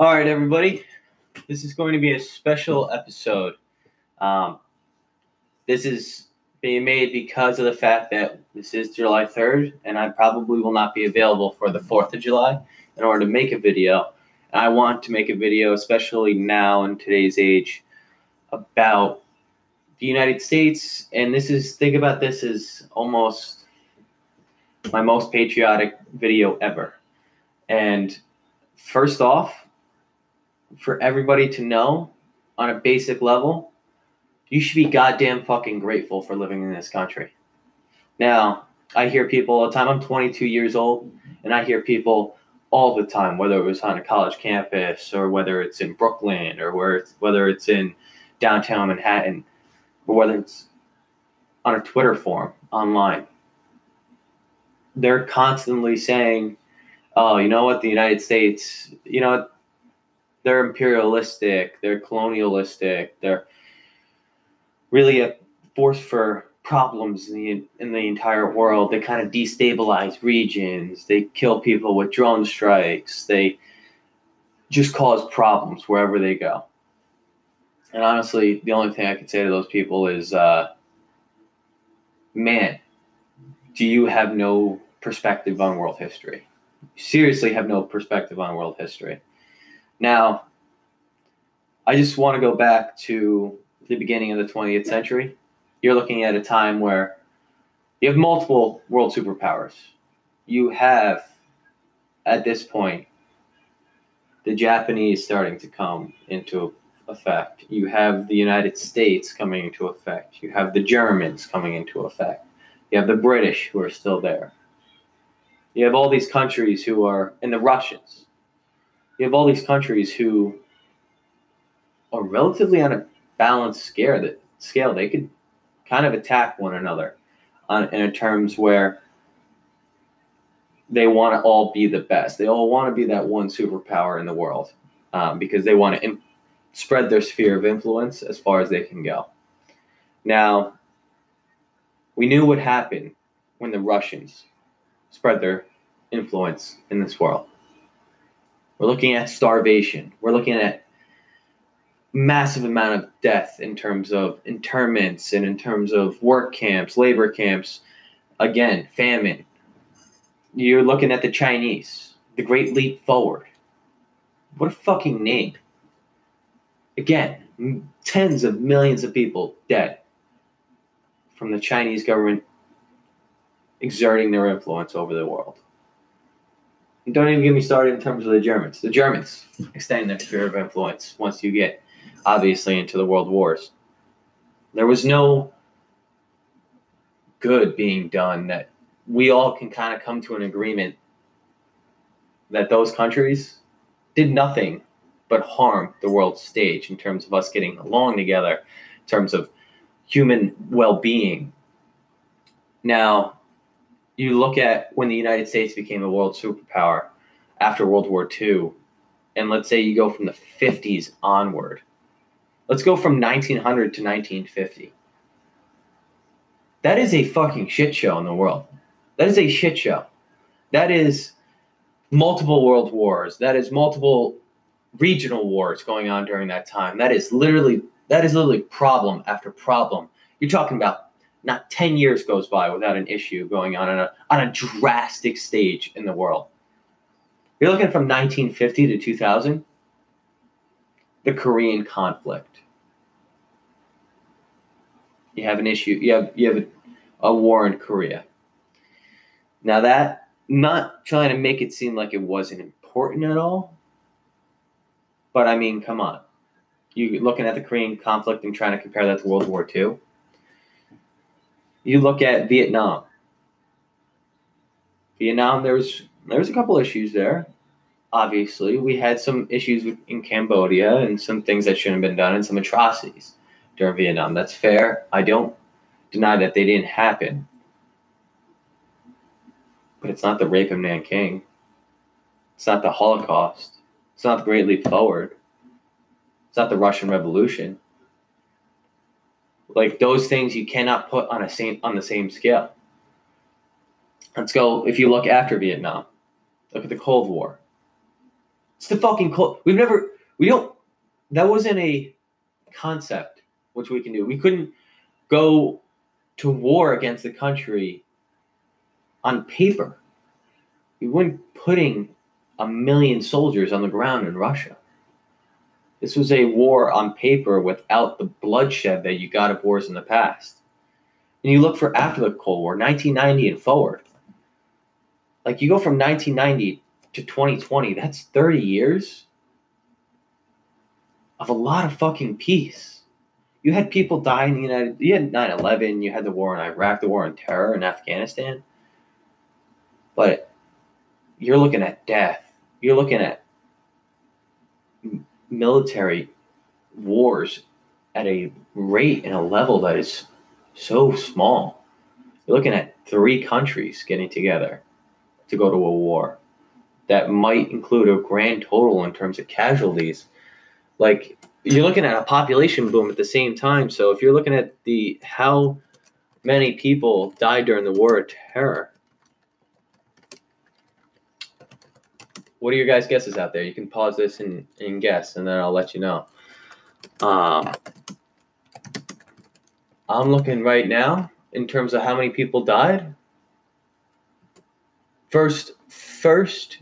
All right, everybody. This is going to be a special episode. Um, this is being made because of the fact that this is July 3rd, and I probably will not be available for the 4th of July in order to make a video. And I want to make a video, especially now in today's age, about the United States. And this is, think about this as almost my most patriotic video ever. And first off, for everybody to know on a basic level, you should be goddamn fucking grateful for living in this country. Now, I hear people all the time. I'm 22 years old, and I hear people all the time, whether it was on a college campus or whether it's in Brooklyn or where it's, whether it's in downtown Manhattan or whether it's on a Twitter forum online. They're constantly saying, "Oh, you know what? The United States, you know, they're imperialistic, they're colonialistic, they're really a force for problems in the, in the entire world. They kind of destabilize regions, they kill people with drone strikes, they just cause problems wherever they go. And honestly, the only thing I could say to those people is, uh, man, do you have no perspective on world history? seriously have no perspective on world history. Now, I just want to go back to the beginning of the 20th century. You're looking at a time where you have multiple world superpowers. You have, at this point, the Japanese starting to come into effect. You have the United States coming into effect. You have the Germans coming into effect. You have the British who are still there. You have all these countries who are, and the Russians. You have all these countries who are relatively on a balanced scale. That scale they could kind of attack one another, on, in terms where they want to all be the best. They all want to be that one superpower in the world um, because they want to imp- spread their sphere of influence as far as they can go. Now, we knew what happened when the Russians spread their influence in this world. We're looking at starvation. We're looking at massive amount of death in terms of internments and in terms of work camps, labor camps. Again, famine. You're looking at the Chinese, the Great Leap Forward. What a fucking name. Again, tens of millions of people dead from the Chinese government exerting their influence over the world. Don't even get me started in terms of the Germans. The Germans extend their sphere of influence once you get, obviously, into the world wars. There was no good being done that we all can kind of come to an agreement that those countries did nothing but harm the world stage in terms of us getting along together, in terms of human well being. Now, you look at when the United States became a world superpower after World War II, and let's say you go from the 50s onward. Let's go from 1900 to 1950. That is a fucking shit show in the world. That is a shit show. That is multiple world wars. That is multiple regional wars going on during that time. That is literally that is literally problem after problem. You're talking about not 10 years goes by without an issue going on on a, on a drastic stage in the world. You're looking from 1950 to 2000, the Korean conflict. You have an issue, you have, you have a, a war in Korea. Now, that, not trying to make it seem like it wasn't important at all, but I mean, come on. You're looking at the Korean conflict and trying to compare that to World War II you look at Vietnam. Vietnam, there was there was a couple issues there. Obviously, we had some issues in Cambodia and some things that shouldn't have been done and some atrocities during Vietnam. That's fair. I don't deny that they didn't happen. But it's not the rape of Nanking. It's not the Holocaust. It's not the Great Leap Forward. It's not the Russian Revolution. Like those things you cannot put on a same on the same scale. Let's go if you look after Vietnam. Look at the Cold War. It's the fucking cold. We've never, we don't, that wasn't a concept which we can do. We couldn't go to war against the country on paper. We weren't putting a million soldiers on the ground in Russia. This was a war on paper without the bloodshed that you got of wars in the past. And you look for after the Cold War, 1990 and forward. Like you go from 1990 to 2020, that's 30 years of a lot of fucking peace. You had people die in the United you had 9-11, you had the war in Iraq, the war on terror in Afghanistan. But you're looking at death. You're looking at military wars at a rate and a level that is so small. You're looking at three countries getting together to go to a war that might include a grand total in terms of casualties. Like you're looking at a population boom at the same time. So if you're looking at the how many people died during the war of terror, what are your guys' guesses out there? You can pause this and, and guess, and then I'll let you know. Um, I'm looking right now in terms of how many people died. First, first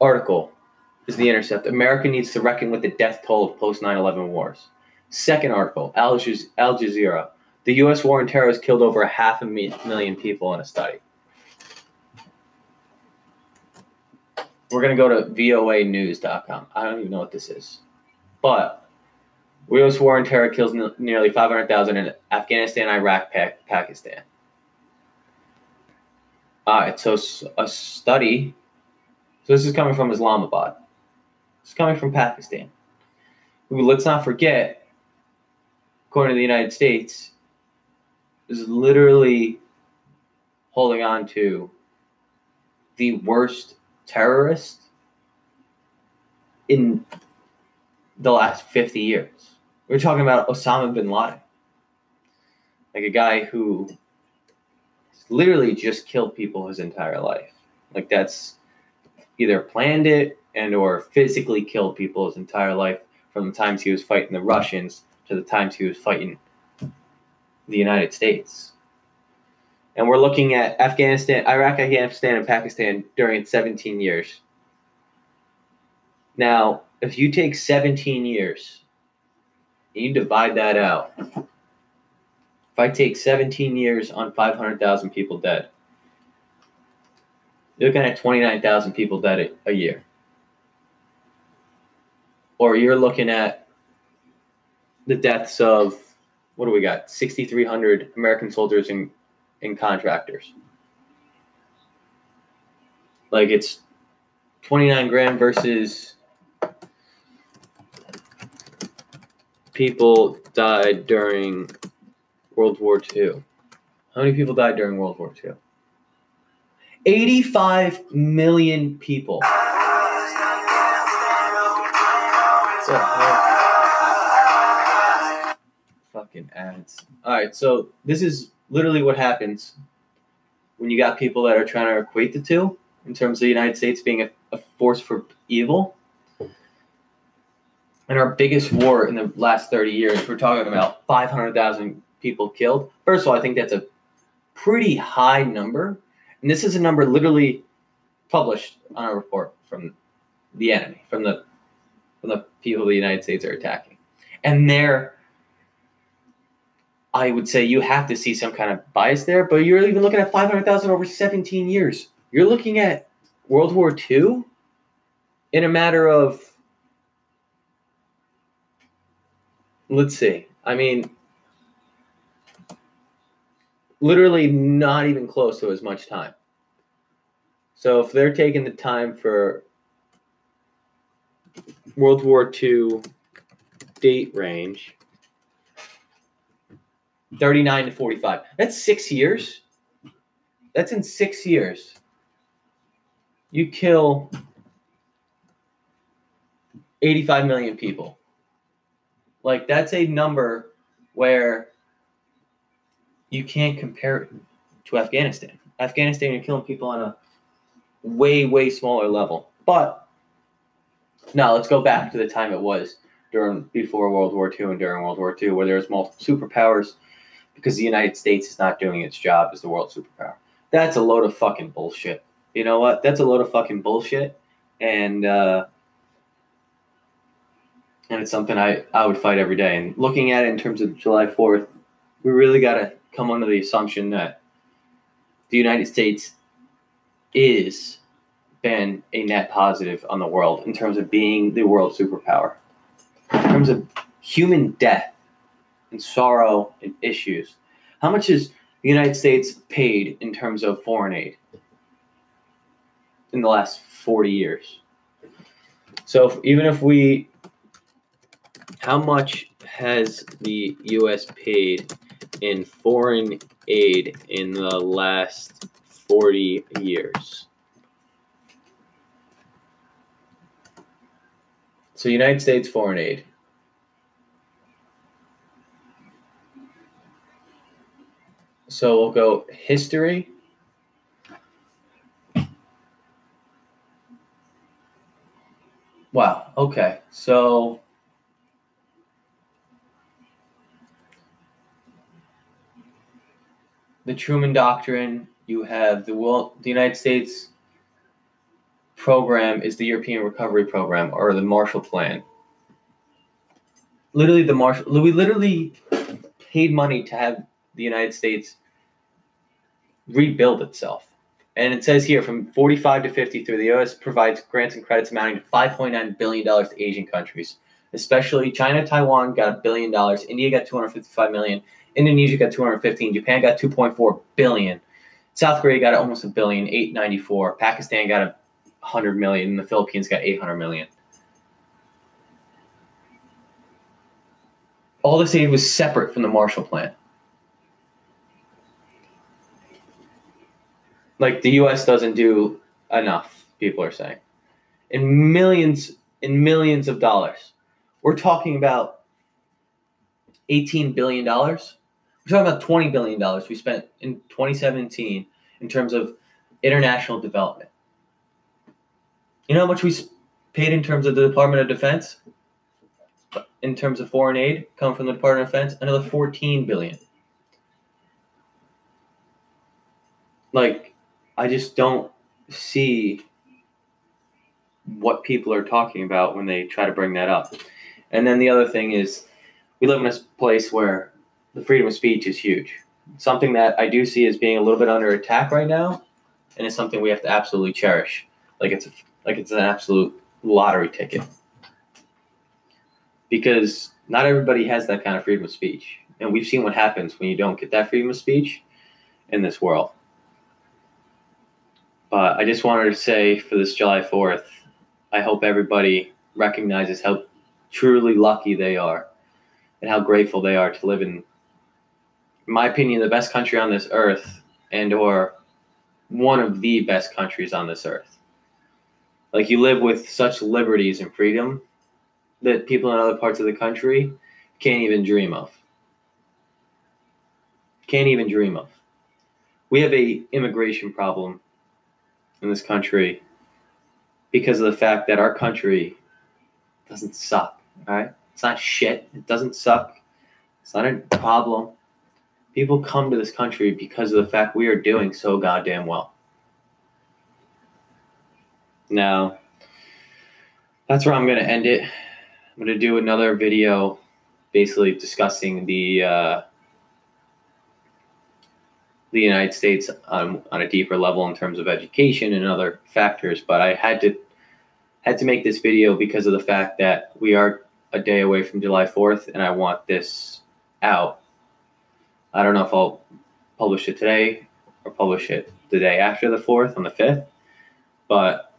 article is the Intercept. America needs to reckon with the death toll of post 9/11 wars. Second article, Al Jazeera. The U.S. war on terror has killed over a half a million people in a study. We're going to go to voanews.com. I don't even know what this is. But U.S. war on terror kills n- nearly 500,000 in Afghanistan, Iraq, pa- Pakistan. All right, so a study. So this is coming from Islamabad. It's coming from Pakistan. let's not forget, according to the United States, is literally holding on to the worst terrorist in the last 50 years. We're talking about Osama bin Laden, like a guy who literally just killed people his entire life. Like that's either planned it and or physically killed people his entire life from the times he was fighting the Russians to the times he was fighting the United States and we're looking at Afghanistan, Iraq, Afghanistan, and Pakistan during 17 years. Now, if you take 17 years and you divide that out, if I take 17 years on 500,000 people dead, you're looking at 29,000 people dead a year. Or you're looking at the deaths of, what do we got? 6,300 American soldiers and and contractors. Like it's 29 grand versus people died during World War II. How many people died during World War II? 85 million people. Fucking ads. All right, so this is literally what happens when you got people that are trying to equate the two in terms of the United States being a, a force for evil. And our biggest war in the last 30 years, we're talking about 500,000 people killed. First of all, I think that's a pretty high number. And this is a number literally published on a report from the enemy, from the from the people the United States are attacking. And they're I would say you have to see some kind of bias there, but you're even looking at 500,000 over 17 years. You're looking at World War II in a matter of, let's see, I mean, literally not even close to as much time. So if they're taking the time for World War II date range, 39 to 45. That's six years. That's in six years. You kill 85 million people. Like, that's a number where you can't compare it to Afghanistan. Afghanistan, you're killing people on a way, way smaller level. But Now let's go back to the time it was during before World War II and during World War II, where there was multiple superpowers, because the United States is not doing its job as the world superpower. That's a load of fucking bullshit. You know what? That's a load of fucking bullshit, and uh, and it's something I I would fight every day. And looking at it in terms of July Fourth, we really got to come under the assumption that the United States is been a net positive on the world in terms of being the world superpower. In terms of human death and sorrow and issues, how much has the United States paid in terms of foreign aid in the last 40 years? So if, even if we, how much has the U.S. paid in foreign aid in the last 40 years? So, United States foreign aid. So, we'll go history. Wow. Okay. So, the Truman Doctrine, you have the will, the United States program is the European Recovery Program or the Marshall Plan. Literally, the Marshall. We literally paid money to have the United States rebuild itself. And it says here from 45 to 53, the U.S. provides grants and credits amounting to 5.9 billion dollars to Asian countries, especially China, Taiwan got a billion dollars, India got 255 million, Indonesia got 215, Japan got 2.4 billion, South Korea got almost a billion, 894, Pakistan got a 100 million and the Philippines got 800 million. All this aid was separate from the Marshall Plan. Like the US doesn't do enough, people are saying. In millions in millions of dollars. We're talking about 18 billion dollars. We're talking about 20 billion dollars we spent in 2017 in terms of international development. You know how much we paid in terms of the Department of Defense? In terms of foreign aid, come from the Department of Defense, another 14 billion. Like, I just don't see what people are talking about when they try to bring that up. And then the other thing is, we live in a place where the freedom of speech is huge. Something that I do see as being a little bit under attack right now, and it's something we have to absolutely cherish. Like it's a like it's an absolute lottery ticket. Because not everybody has that kind of freedom of speech. And we've seen what happens when you don't get that freedom of speech in this world. But I just wanted to say for this July 4th, I hope everybody recognizes how truly lucky they are and how grateful they are to live in, in my opinion, the best country on this earth and or one of the best countries on this earth. Like you live with such liberties and freedom that people in other parts of the country can't even dream of. Can't even dream of. We have a immigration problem in this country because of the fact that our country doesn't suck. All right, it's not shit. It doesn't suck. It's not a problem. People come to this country because of the fact we are doing so goddamn well. Now, that's where I'm going to end it. I'm going to do another video basically discussing the uh, the United States on, on a deeper level in terms of education and other factors. But I had to had to make this video because of the fact that we are a day away from July 4th, and I want this out. I don't know if I'll publish it today or publish it the day after the 4th on the 5th, but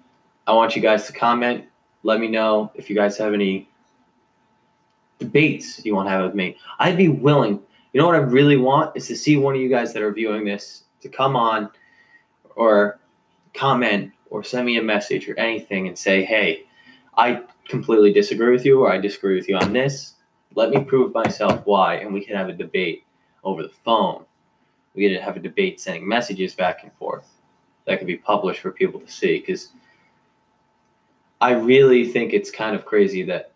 I want you guys to comment. Let me know if you guys have any debates you want to have with me. I'd be willing. You know what I really want is to see one of you guys that are viewing this to come on or comment or send me a message or anything and say, hey, I completely disagree with you or I disagree with you on this. Let me prove myself why, and we can have a debate over the phone. We can have a debate sending messages back and forth that can be published for people to see because I really think it's kind of crazy that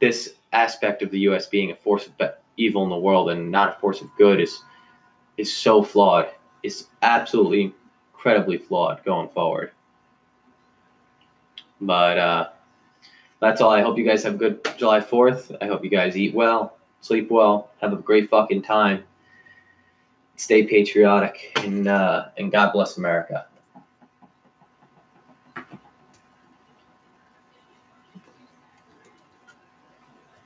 this aspect of the U.S. being a force of evil in the world and not a force of good is is so flawed. It's absolutely incredibly flawed going forward. But uh, that's all. I hope you guys have a good July 4th. I hope you guys eat well, sleep well, have a great fucking time. Stay patriotic, and, uh, and God bless America.